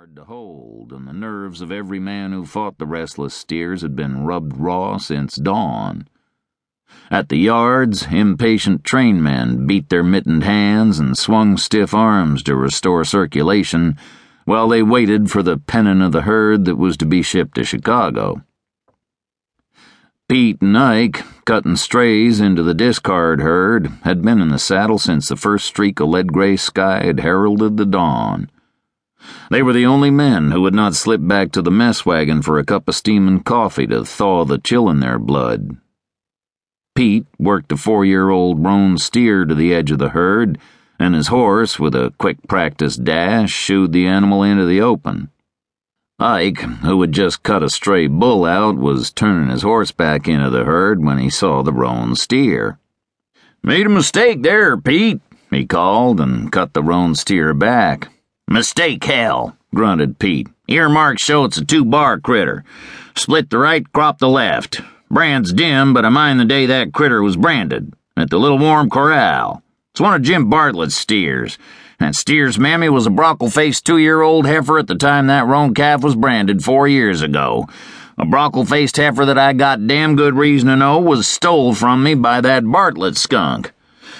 hard to hold, and the nerves of every man who fought the restless steers had been rubbed raw since dawn. At the yards, impatient trainmen beat their mittened hands and swung stiff arms to restore circulation while they waited for the pennon of the herd that was to be shipped to Chicago. Pete and Ike, cutting strays into the discard herd, had been in the saddle since the first streak of lead gray sky had heralded the dawn. They were the only men who would not slip back to the mess wagon for a cup of steaming coffee to thaw the chill in their blood. Pete worked a four year old roan steer to the edge of the herd, and his horse, with a quick practice dash, shooed the animal into the open. Ike, who had just cut a stray bull out, was turning his horse back into the herd when he saw the roan steer. Made a mistake there, Pete, he called and cut the roan steer back. Mistake, hell, grunted Pete. Earmarks show it's a two bar critter. Split the right, crop the left. Brand's dim, but I mind the day that critter was branded. At the Little Warm Corral. It's one of Jim Bartlett's steers. That steer's mammy was a brockle faced two year old heifer at the time that roan calf was branded four years ago. A brockle faced heifer that I got damn good reason to know was stole from me by that Bartlett skunk.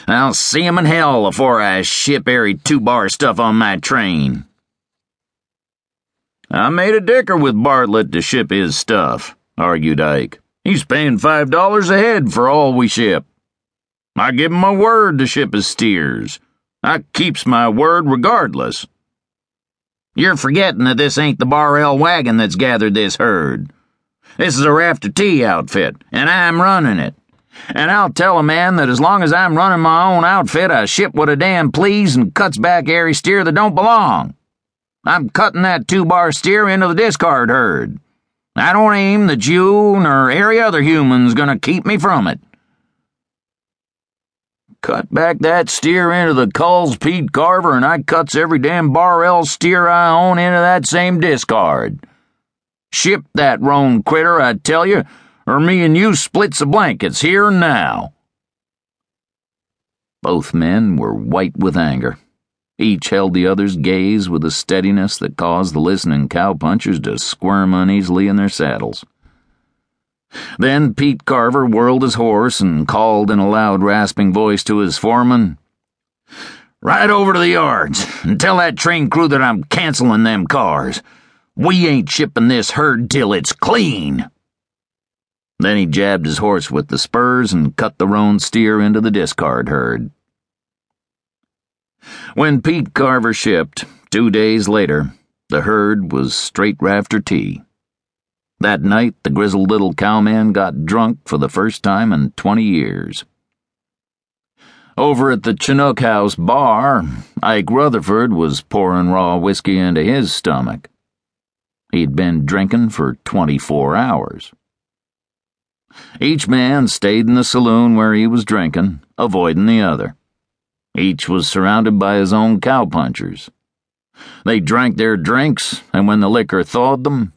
I'll see him in hell afore I ship airy two bar stuff on my train. I made a dicker with Bartlett to ship his stuff, argued Ike. He's paying five dollars a head for all we ship. I give him my word to ship his steers. I keeps my word regardless. You're forgetting that this ain't the Bar-L wagon that's gathered this herd. This is a Rafter T outfit, and I'm running it. And I'll tell a man that as long as I'm running my own outfit, I ship what a damn please and cuts back airy steer that don't belong. I'm cutting that two bar steer into the discard herd. I don't aim that you nor every other human's gonna keep me from it. Cut back that steer into the culls, Pete Carver, and I cuts every damn Bar-L steer I own into that same discard. Ship that roan critter, I tell you, or me and you splits the blankets here and now. Both men were white with anger. Each held the other's gaze with a steadiness that caused the listening cowpunchers to squirm uneasily in their saddles. Then Pete Carver whirled his horse and called in a loud, rasping voice to his foreman, Ride over to the yards and tell that train crew that I'm canceling them cars. We ain't shipping this herd till it's clean. Then he jabbed his horse with the spurs and cut the roan steer into the discard herd. When Pete Carver shipped, two days later, the herd was straight Rafter T. That night, the grizzled little cowman got drunk for the first time in twenty years. Over at the Chinook House bar, Ike Rutherford was pouring raw whiskey into his stomach. He'd been drinking for 24 hours. Each man stayed in the saloon where he was drinking, avoiding the other. Each was surrounded by his own cowpunchers. They drank their drinks, and when the liquor thawed them,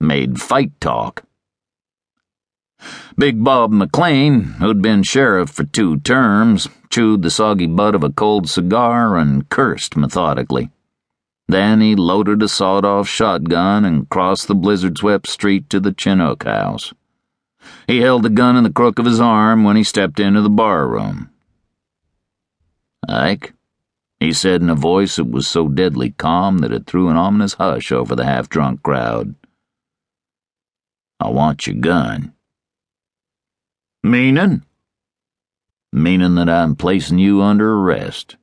made fight talk. Big Bob McLean, who'd been sheriff for two terms, chewed the soggy butt of a cold cigar and cursed methodically. Then he loaded a sawed off shotgun and crossed the blizzard swept street to the Chinook house. He held the gun in the crook of his arm when he stepped into the bar room. Ike, he said in a voice that was so deadly calm that it threw an ominous hush over the half drunk crowd. I want your gun. Meaning? Meaning that I'm placing you under arrest.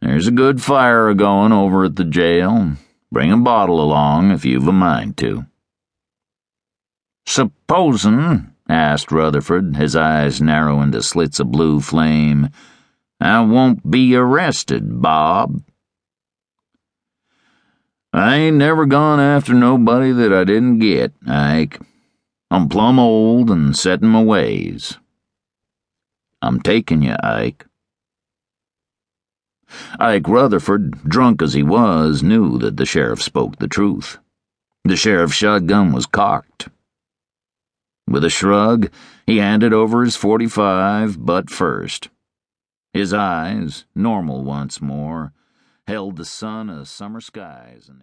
There's a good fire a going over at the jail. Bring a bottle along if you've a mind to. Supposin', asked Rutherford, his eyes narrowing to slits of blue flame, I won't be arrested, Bob. I ain't never gone after nobody that I didn't get, Ike. I'm plumb old and set in my ways. I'm taking you, Ike. Ike Rutherford, drunk as he was, knew that the sheriff spoke the truth. The sheriff's shotgun was cocked. With a shrug, he handed over his 45, butt first. His eyes, normal once more, held the sun of summer skies in their